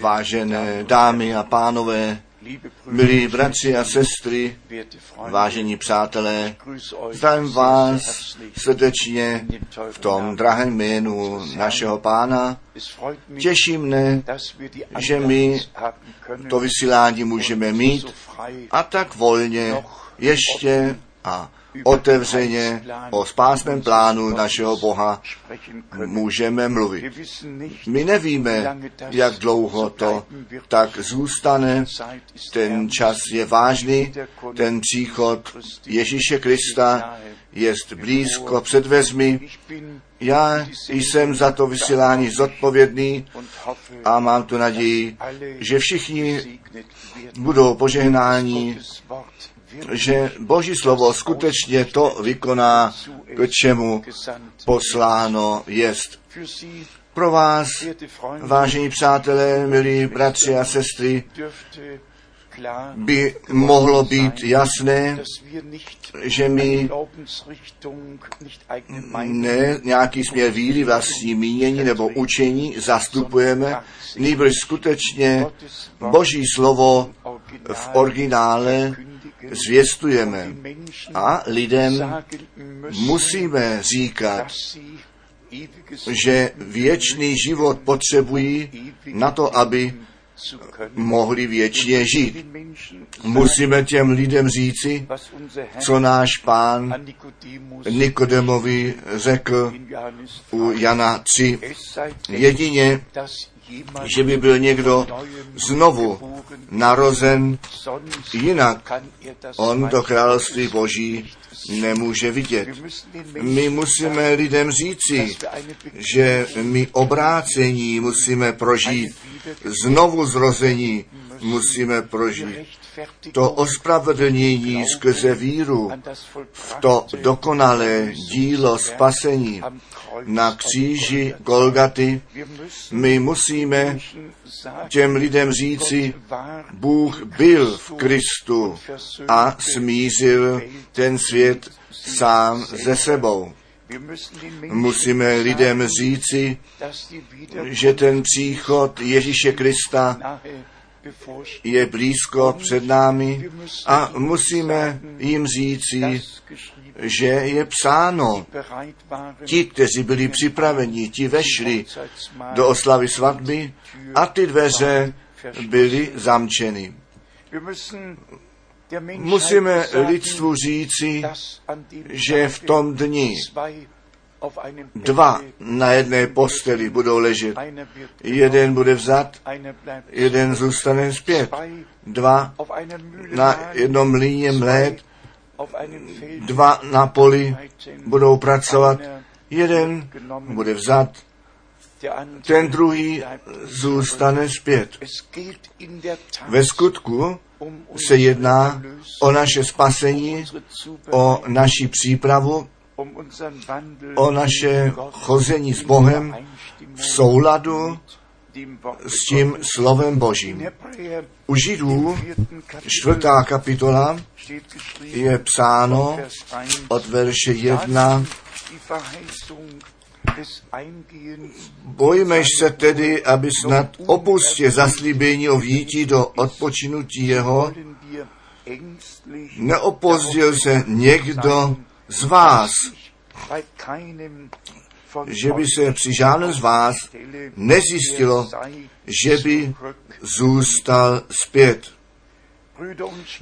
Vážené dámy a pánové, milí bratři a sestry, vážení přátelé, zdravím vás srdečně v tom drahém jménu našeho pána. Těší mne, že my to vysílání můžeme mít a tak volně ještě a otevřeně o spásném plánu našeho Boha můžeme mluvit. My nevíme, jak dlouho to tak zůstane. Ten čas je vážný, ten příchod Ježíše Krista je blízko před dveřmi. Já jsem za to vysílání zodpovědný a mám tu naději, že všichni budou požehnáni že Boží slovo skutečně to vykoná, k čemu posláno jest. Pro vás, vážení přátelé, milí bratři a sestry, by mohlo být jasné, že my ne nějaký směr víry, vlastní mínění nebo učení zastupujeme, nýbrž skutečně Boží slovo v originále zvěstujeme a lidem musíme říkat, že věčný život potřebují na to, aby mohli věčně žít. Musíme těm lidem říci, co náš pán Nikodemovi řekl u Jana 3. Jedině, že by byl někdo znovu narozen, jinak on do království Boží nemůže vidět. My musíme lidem říci, že my obrácení musíme prožít, znovu zrození musíme prožít. To ospravedlnění skrze víru v to dokonalé dílo spasení na kříži Golgaty, my musíme těm lidem říci, Bůh byl v Kristu a smířil ten svět sám ze sebou. Musíme lidem říci, že ten příchod Ježíše Krista je blízko před námi a musíme jim říci, že je psáno, ti, kteří byli připraveni, ti vešli do oslavy svatby a ty dveře byly zamčeny. Musíme lidstvu říci, že v tom dni dva na jedné posteli budou ležet. Jeden bude vzat, jeden zůstane zpět. Dva na jednom mlíně mlét, dva na poli budou pracovat, jeden bude vzat, ten druhý zůstane zpět. Ve skutku se jedná o naše spasení, o naši přípravu, o naše chození s Bohem v souladu s tím slovem Božím. U Židů čtvrtá kapitola je psáno od verše 1 Bojmeš se tedy, aby snad opustě zaslíbení o vítí do odpočinutí jeho, neopozdil se někdo z vás, že by se při žádném z vás nezjistilo, že by zůstal zpět.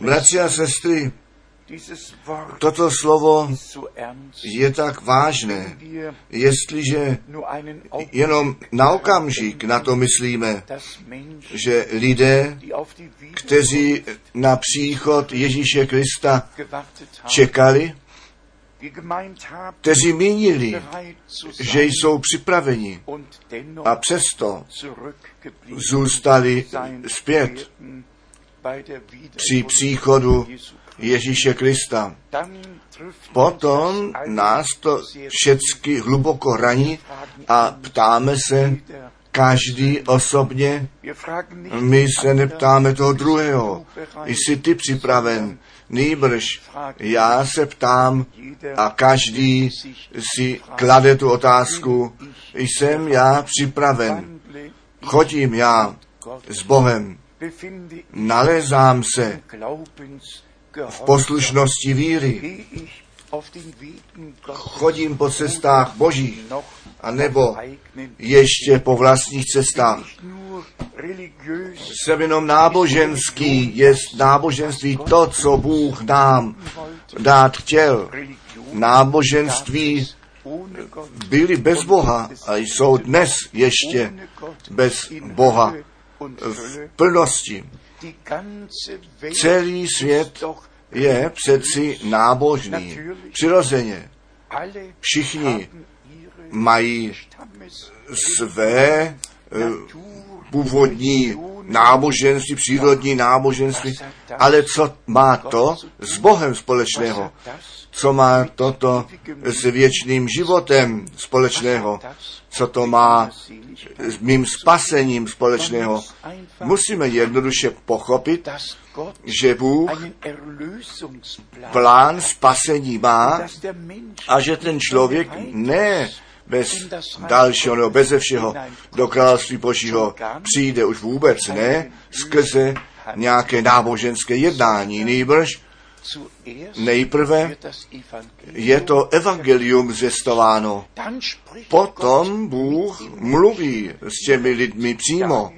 Bratři a sestry, Toto slovo je tak vážné, jestliže jenom na okamžik na to myslíme, že lidé, kteří na příchod Ježíše Krista čekali, kteří mínili, že jsou připraveni a přesto zůstali zpět při příchodu Ježíše Krista. Potom nás to všecky hluboko raní a ptáme se každý osobně. My se neptáme toho druhého. Jsi ty připraven? Nýbrž já se ptám a každý si klade tu otázku, jsem já připraven? Chodím já s Bohem, nalezám se v poslušnosti víry, Chodím po cestách božích, noch a nebo auf eigenen ještě po vlastních cestách. Jsem jenom náboženský, je náboženství to, co Bůh nám dát chtěl. Náboženství byly bez Boha a jsou dnes ještě bez Boha v plnosti. Celý svět je přeci nábožný. Přirozeně všichni mají své eh, původní náboženství, přírodní náboženství, ale co má to s Bohem společného? Co má toto s věčným životem společného? Co to má s mým spasením společného? Musíme jednoduše pochopit, že Bůh plán spasení má a že ten člověk ne bez dalšího nebo beze všeho do království božího přijde už vůbec ne skrze nějaké náboženské jednání. Nejbrž nejprve je to evangelium zvěstováno. spricht Potom Bůh mluví s těmi lidmi přímo.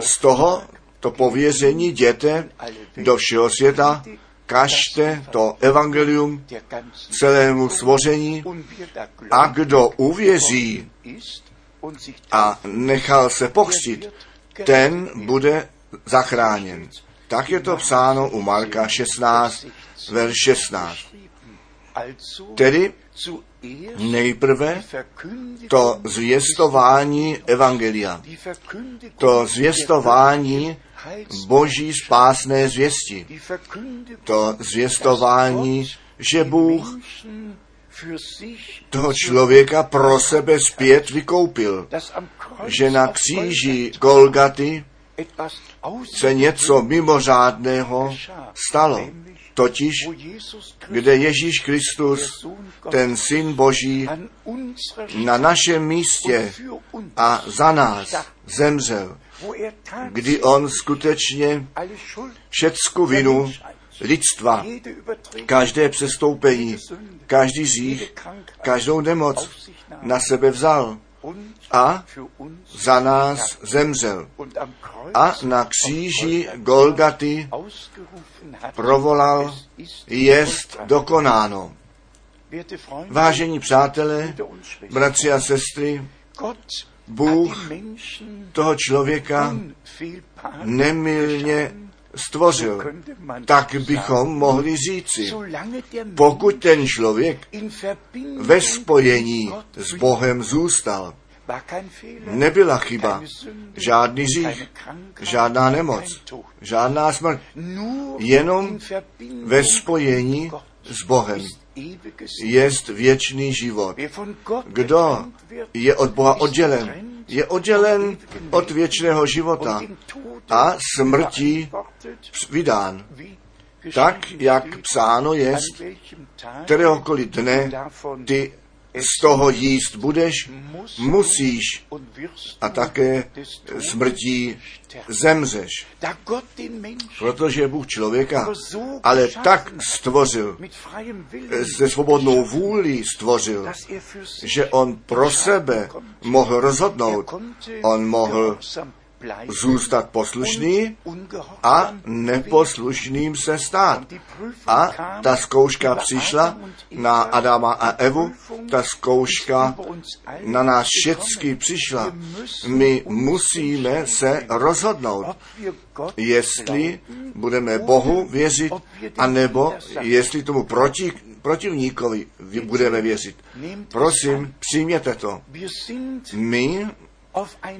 Z toho to pověření jděte do všeho světa, kažte to evangelium celému da a kdo uvěří a nechal se pochstit, ten bude zachráněn. Tak je to psáno u Marka 16, verš 16. also Tedy nejprve to zvěstování evangelia, to zvěstování boží spásné zvěsti, to zvěstování, že Bůh toho člověka pro sebe zpět vykoupil, že na kříži Golgaty se něco mimořádného stalo, totiž kde Ježíš Kristus, ten Syn Boží, na našem místě a za nás zemřel, kdy on skutečně všecku vinu lidstva, každé přestoupení, každý řích, každou nemoc na sebe vzal a za nás zemřel. A na kříži Golgaty provolal, jest dokonáno. Vážení přátelé, bratři a sestry, Bůh toho člověka nemilně stvořil. Tak bychom mohli říci, pokud ten člověk ve spojení s Bohem zůstal, nebyla chyba, žádný řích, Krankheit, žádná nemoc, žádná smrt, jenom ve spojení s Bohem jest věčný život. Kdo je od Boha oddělen, je oddělen od věčného života a verantwortet, vydán. Tak, jak psáno jest, kteréhokoliv dne ty z toho jíst budeš, musíš a také smrtí zemřeš. Protože Bůh člověka ale tak stvořil, se svobodnou vůlí stvořil, že on pro sebe mohl rozhodnout. On mohl zůstat poslušný a neposlušným se stát. A ta zkouška přišla na Adama a Evu, ta zkouška na nás všechny přišla. My musíme se rozhodnout, jestli budeme Bohu věřit, anebo jestli tomu proti, protivníkovi budeme věřit. Prosím, přijměte to. My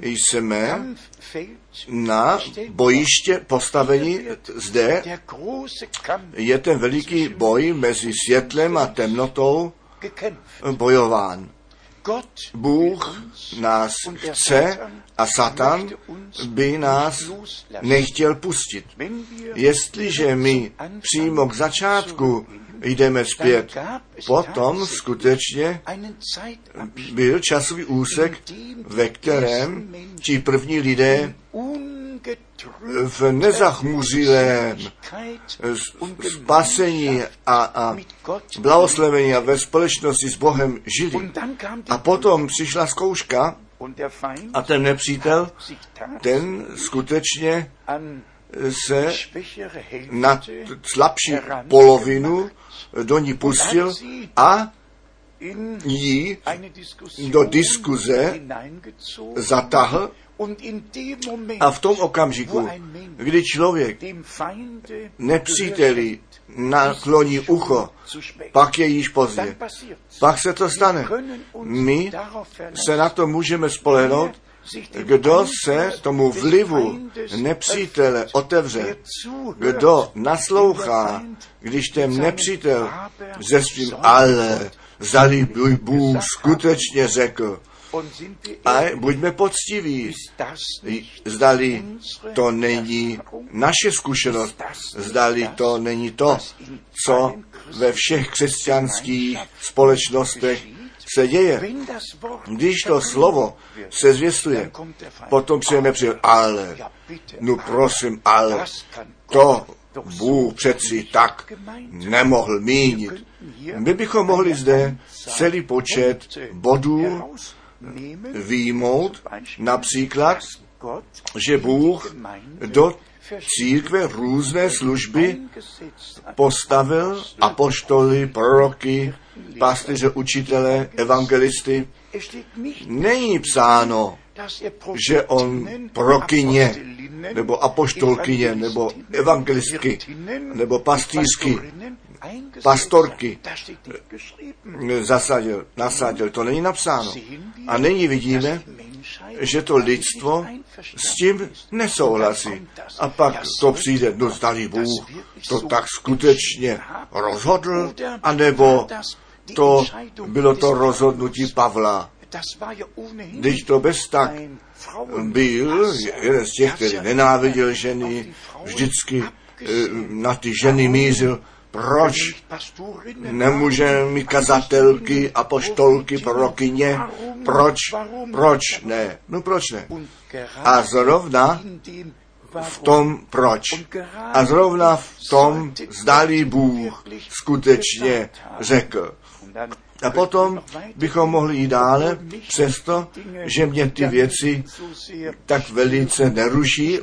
jsme na bojiště postaveni zde. Je ten veliký boj mezi světlem a temnotou bojován. Bůh nás chce a Satan by nás nechtěl pustit. Jestliže my přímo k začátku jdeme zpět, potom skutečně byl časový úsek, ve kterém ti první lidé v nezachmuřilém spasení a, a blahoslavení a ve společnosti s Bohem žili. A potom přišla zkouška a ten nepřítel, ten skutečně se na slabší polovinu do ní pustil a Diskussion do diskuze zatahl a v tom okamžiku, kdy člověk nepříteli nakloní ucho, pak je již pozdě. Pak se to stane. My se na to můžeme spolehnout, kdo se tomu vlivu nepřítele otevře, kdo naslouchá, když ten nepřítel ze svým ale by Bůh skutečně řekl. A buďme poctiví, zdali to není naše zkušenost, zdali to není to, co ve všech křesťanských společnostech se děje. Když to slovo se zvěstuje, potom přijde nepřítel, ale, no prosím, ale, to Bůh přeci tak nemohl mínit. My bychom mohli zde celý počet bodů výjmout, například, že Bůh do církve různé služby postavil apoštoly, proroky, pastyře, učitele, evangelisty. Není psáno, že on Apostelinnen, nebo apoštolkyně, nebo evangelistky, nebo pastýřky, pastorky. zasadil, nasadil. To není napsáno. A nyní vidíme, že to lidstvo s tím nesouhlasí. A pak to přijde, no zdali Bůh to tak skutečně rozhodl, anebo to bylo to rozhodnutí Pavla. Když to bez tak byl jeden z těch, který nenáviděl ženy, vždycky eh, na ty ženy mířil, proč nemůžeme mít kazatelky, apoštolky, prorokyně, proč, proč ne, no proč ne. A zrovna v tom proč. A zrovna v tom zdali Bůh skutečně řekl. A potom bychom mohli jít dále, přesto, že mě ty věci tak velice neruší.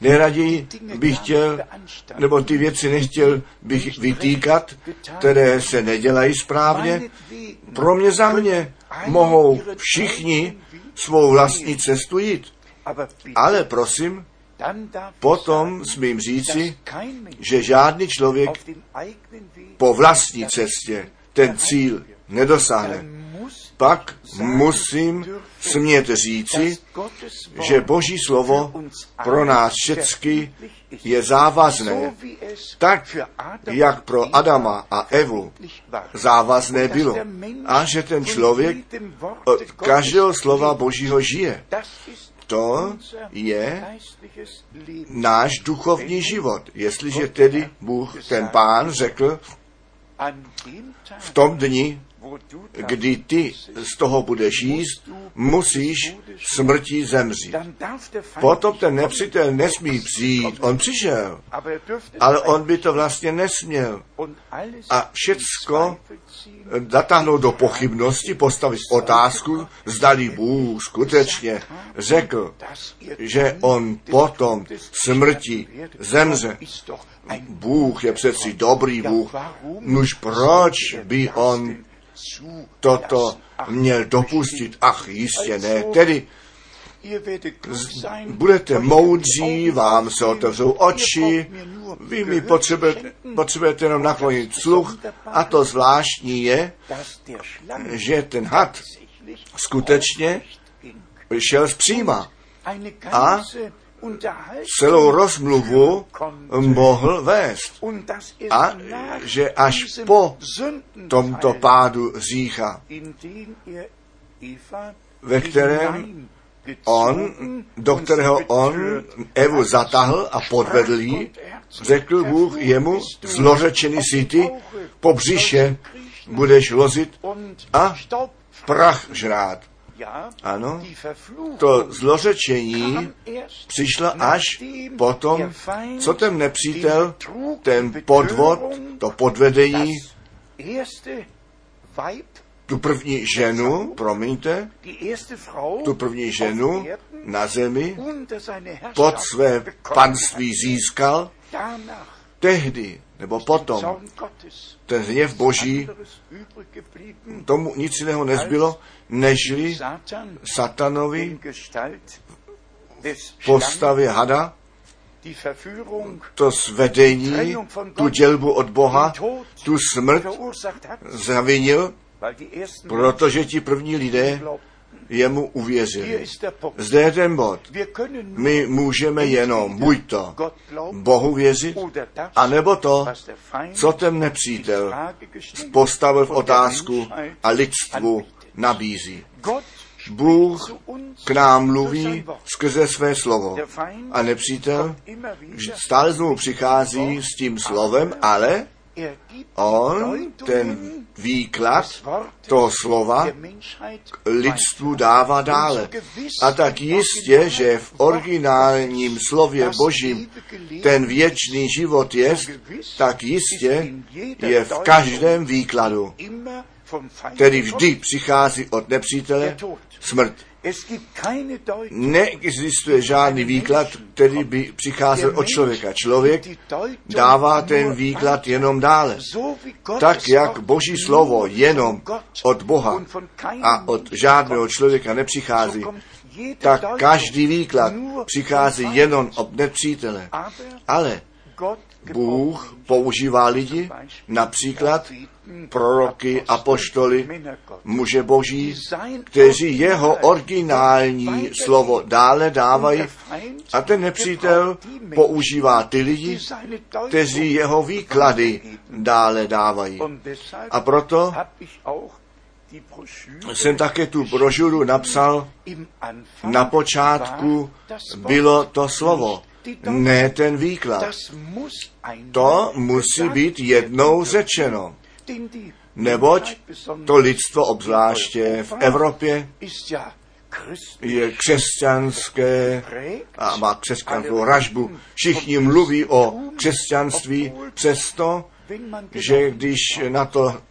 Nejraději bych chtěl, nebo ty věci nechtěl bych vytýkat, které se nedělají správně. Pro mě za mě mohou všichni svou vlastní cestu jít. Ale prosím, potom smím říci, že žádný člověk po vlastní cestě ten cíl nedosáhne. Pak musím smět říci, že Boží slovo pro nás všecky je závazné, tak jak pro Adama a Evu závazné bylo. A že ten člověk od každého slova Božího žije. To je náš duchovní život. Jestliže tedy Bůh, ten pán, řekl, v tom dni, kdy ty z toho budeš jíst, musíš smrtí zemřít. Potom ten nepřítel nesmí přijít. On přišel, ale on by to vlastně nesměl. A všecko zatáhnout do pochybnosti, postavit otázku, zdali Bůh skutečně řekl, že on potom smrti zemře. Bůh je přeci dobrý Bůh. Nuž proč by on toto měl dopustit? Ach, jistě ne. Tedy budete moudří, vám se otevřou oči, vy mi potřebujete, potřebujete jenom naklonit sluch a to zvláštní je, že ten had skutečně šel zpříma A celou rozmluvu mohl vést. Er A že až po tomto pádu řícha, er Eva ve kterém on, do kterého on Evu zatahl a podvedl jí, herzlich, řekl Bůh jemu, zlořečený die ty, po břiše budeš lozit a prach žrát. Ano, to zlořečení přišla až potom, co ten nepřítel, ten podvod, to podvedení, tu první ženu, promiňte, tu první ženu na zemi pod své panství získal, tehdy nebo potom ten hněv boží, tomu nic jiného nezbylo, nežli Satan satanovi postavě hada to svedení, tu dělbu od Boha, tu smrt zavinil, protože ti první lidé jemu uvěřili. Zde je ten bod. My můžeme jenom buď to Bohu věřit, anebo to, co ten nepřítel postavil v otázku a lidstvu. Nabízí. Bůh k nám mluví skrze své slovo. A nepřítel stále znovu přichází s tím slovem, ale er on ten výklad toho slova Menschheit lidstvu dává dále. A tak jistě, že v originálním slově Božím ten věčný život je, tak jistě je v každém výkladu, který vždy přichází od nepřítele, smrt. Neexistuje žádný výklad, který by přicházel od člověka. Člověk dává ten výklad jenom dále. Tak jak Boží slovo jenom od Boha a od žádného člověka nepřichází, tak každý výklad přichází jenom od nepřítele. Ale Bůh používá lidi, například proroky, apoštoly, muže boží, kteří jeho originální slovo dále dávají. A ten nepřítel používá ty lidi, kteří jeho výklady dále dávají. A proto jsem také tu brožuru napsal, na počátku bylo to slovo, ne ten výklad. To musí být jednou řečeno, neboť to lidstvo obzvláště v Evropě je křesťanské a má křesťanskou ražbu. Všichni mluví o křesťanství přesto, že když na to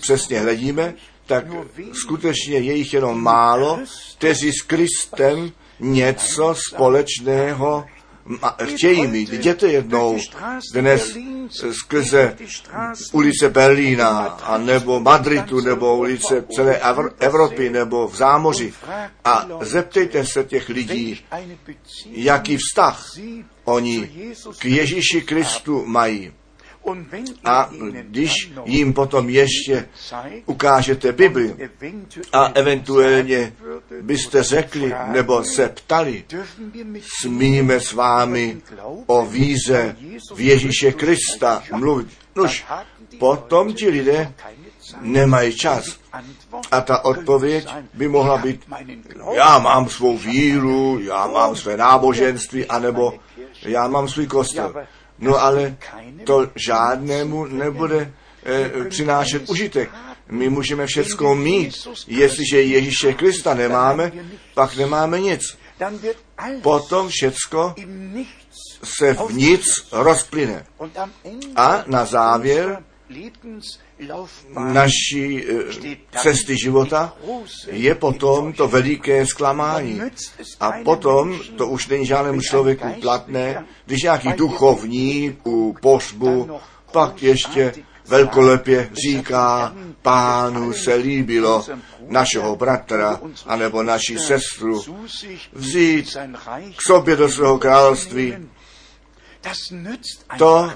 přesně hledíme, tak skutečně je jich jenom málo, kteří s Kristem něco společného chtějí mít. Jděte jednou dnes skrze ulice Berlína, a nebo Madridu, nebo ulice celé Evropy, nebo v zámoři a zeptejte se těch lidí, jaký vztah oni k Ježíši Kristu mají. A když jim potom ještě ukážete Bibli a eventuálně byste řekli nebo se ptali, smíme s vámi o víze v Ježíše Krista mluvit. Nož, potom ti lidé nemají čas. A ta odpověď by mohla být, já mám svou víru, já mám své náboženství, anebo já mám svůj kostel. No ale to žádnému nebude e, přinášet užitek. My můžeme všecko mít. Jestliže Ježíše Krista nemáme, pak nemáme nic. Potom všecko se v nic rozplyne. A na závěr naší e, cesty života je potom to veliké zklamání. A potom to už není žádnému člověku platné, když nějaký duchovník u pohřbu pak ještě velkolepě říká, pánu se líbilo našeho bratra anebo naši sestru vzít k sobě do svého království. To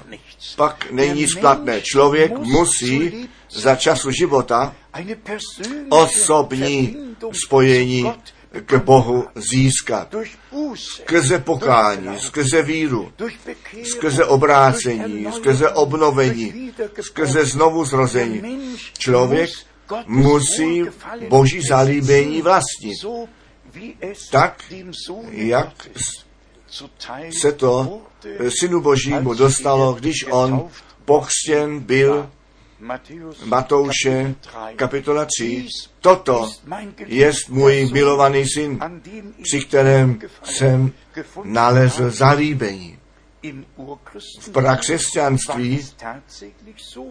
pak není splatné. Člověk musí za času života osobní spojení k Bohu získat. Skrze pokání, skrze víru, skrze obrácení, skrze obnovení, skrze znovu zrození. Člověk musí Boží zalíbení vlastnit. Tak, jak se to wurde, synu Božímu dostalo, když on pokřtěn byl Matouše, Kapitel 3. kapitola 3. Toto jest můj milovaný syn, při kterém jsem nalezl zalíbení. V prakřesťanství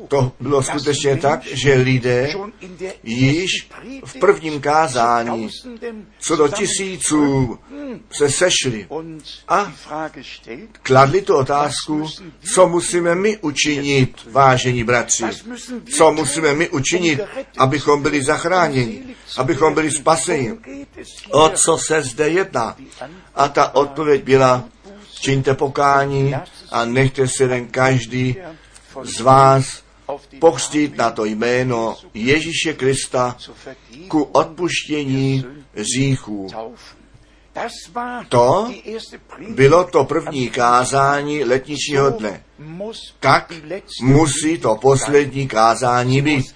to bylo skutečně tak, že lidé již v prvním kázání co do tisíců se sešli A kladli tu otázku, co musíme my učinit, vážení bratři, co musíme my učinit, um abychom byli zachráněni, zu abychom byli spaseni. O co se zde jedná? A ta odpověď byla, čiňte pokání a nechte se ten každý z vás pochstít na to jméno Ježíše Krista ku odpuštění war To Bylo to první kázání letničního dne. Tak musí to poslední kázání být.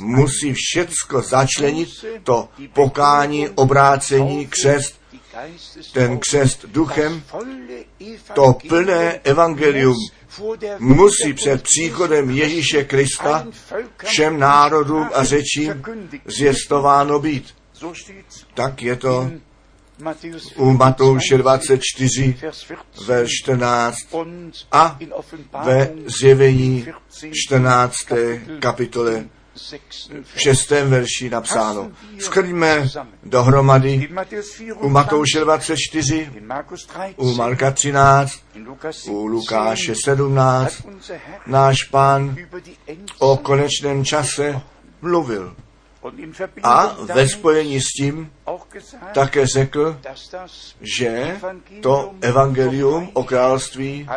Musí všecko začlenit, to pokání, obrácení, křest, ten křest duchem, to plné evangelium musí před příchodem Ježíše Krista všem národům a řečím zvěstováno být. Tak je to u Matouše 24, verš 14 a ve zjevení 14. kapitole v šestém verši napsáno. Skrňme dohromady u Matouše 24, u Marka 13, u Lukáše 17, náš pán o konečném čase mluvil. A ve spojení s tím také řekl, že to evangelium o království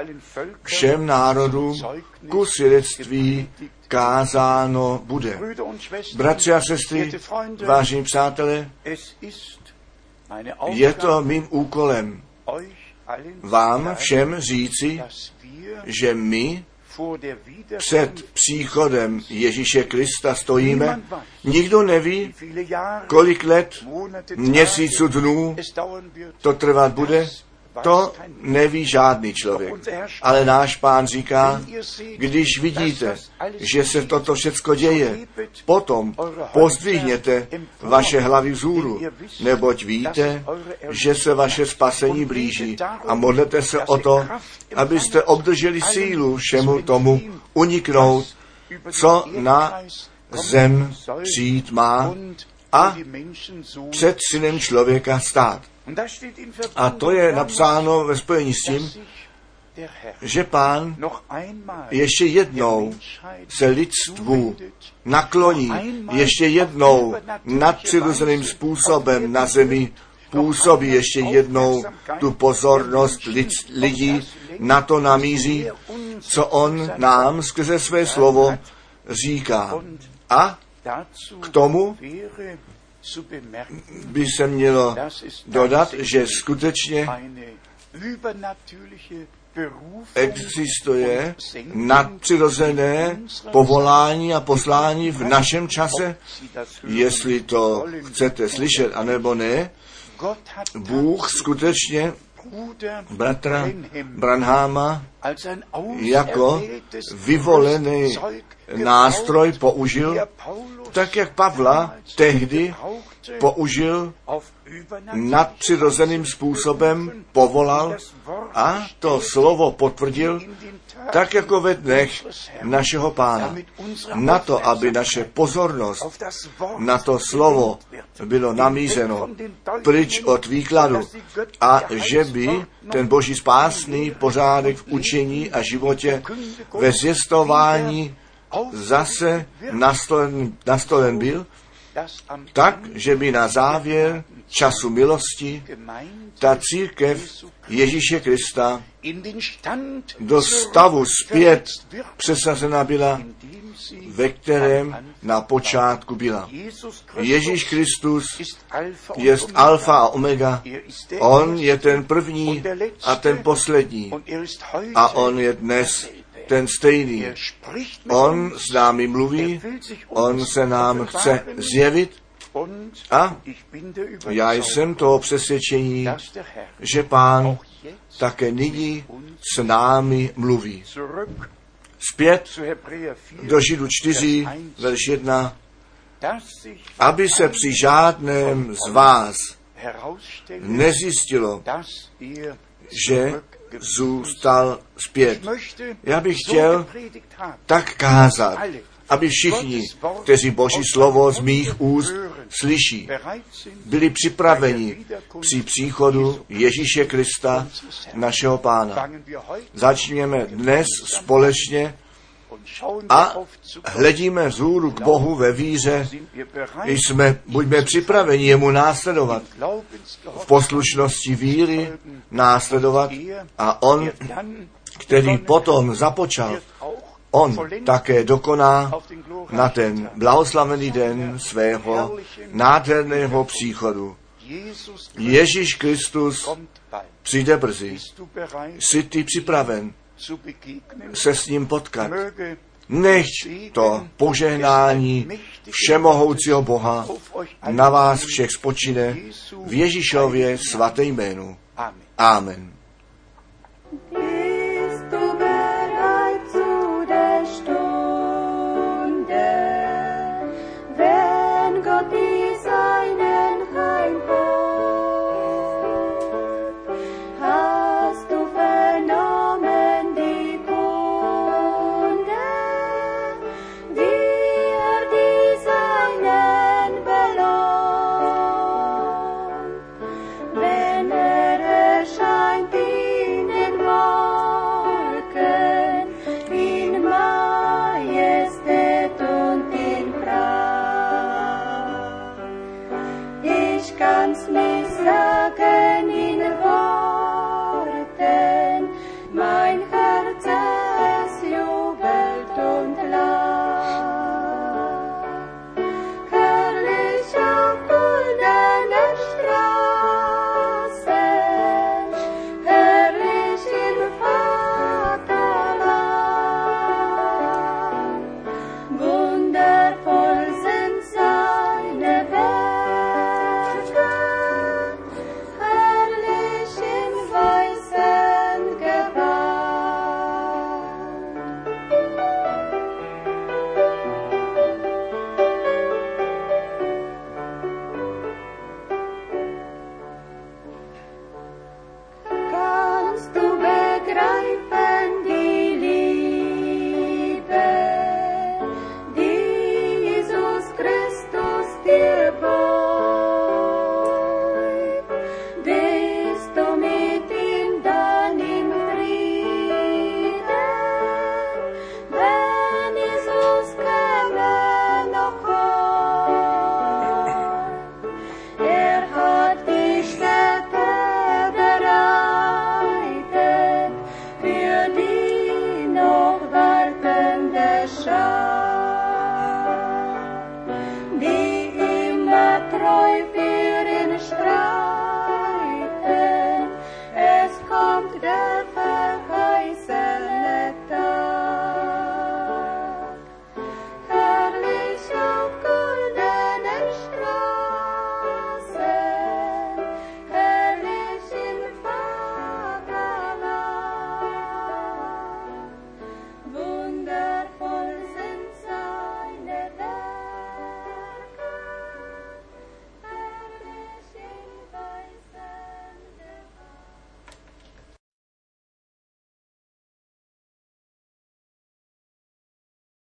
všem národům ku svědectví kázáno bude. Bratři a sestry, vážení přátelé, je to mým úkolem vám všem říci, že my před příchodem Ježíše Krista stojíme. Nikdo neví, kolik let, měsíců, dnů to trvat bude. To neví žádný člověk. Ale náš pán říká, když vidíte, že se toto všecko děje, potom pozdvihněte vaše hlavy vzhůru, neboť víte, že se vaše spasení blíží a modlete se o to, abyste obdrželi sílu všemu tomu uniknout, co na zem přijít má a před synem člověka stát. A to je napsáno ve spojení s tím, že pán ještě jednou se lidstvu nakloní, ještě jednou nadpřirozeným způsobem na zemi působí ještě jednou tu pozornost lid, lidí, na to namíří, co on nám skrze své slovo říká. A k tomu by se mělo dodat, že skutečně existuje nadpřirozené povolání a poslání v našem čase, jestli to chcete slyšet, anebo ne. Bůh skutečně bratra Branhama jako vyvolený nástroj použil, tak jak Pavla tehdy použil nadpřirozeným způsobem, povolal a to slovo potvrdil, tak jako ve dnech našeho pána. Na to, aby naše pozornost na to slovo bylo namířeno pryč od výkladu a že by ten boží spásný pořádek v učení a životě ve zjistování zase nastolen, nastolen byl, tak, že by na závěr času milosti ta církev Ježíše Krista do stavu zpět přesazena byla, ve kterém na počátku byla. Ježíš Kristus je alfa a omega. On je ten první a ten poslední. A on je dnes ten stejný. er On s námi er mluví, sich on se nám chce zjevit a já jsem toho přesvědčení, že pán také nyní s námi mluví. Zpět zu Hebräer 4, do Židu 4, verš 1, dass sich aby se při žádném z vás nezjistilo, že zůstal zpět. Já bych chtěl tak kázat, aby všichni, kteří Boží slovo z mých úst slyší, byli připraveni při příchodu Ježíše Krista, našeho pána. Začněme dnes společně a hledíme vzhůru k Bohu ve víře. Jsme, buďme připraveni jemu následovat. V poslušnosti víry následovat a on, který potom započal, on také dokoná na ten blahoslavený den svého nádherného příchodu. Ježíš Kristus přijde brzy. Jsi ty připraven? Se s ním potkat? Möge Nech to požehnání všemohoucího Boha na vás všech spočine v Ježíšově svaté jménu. Amen.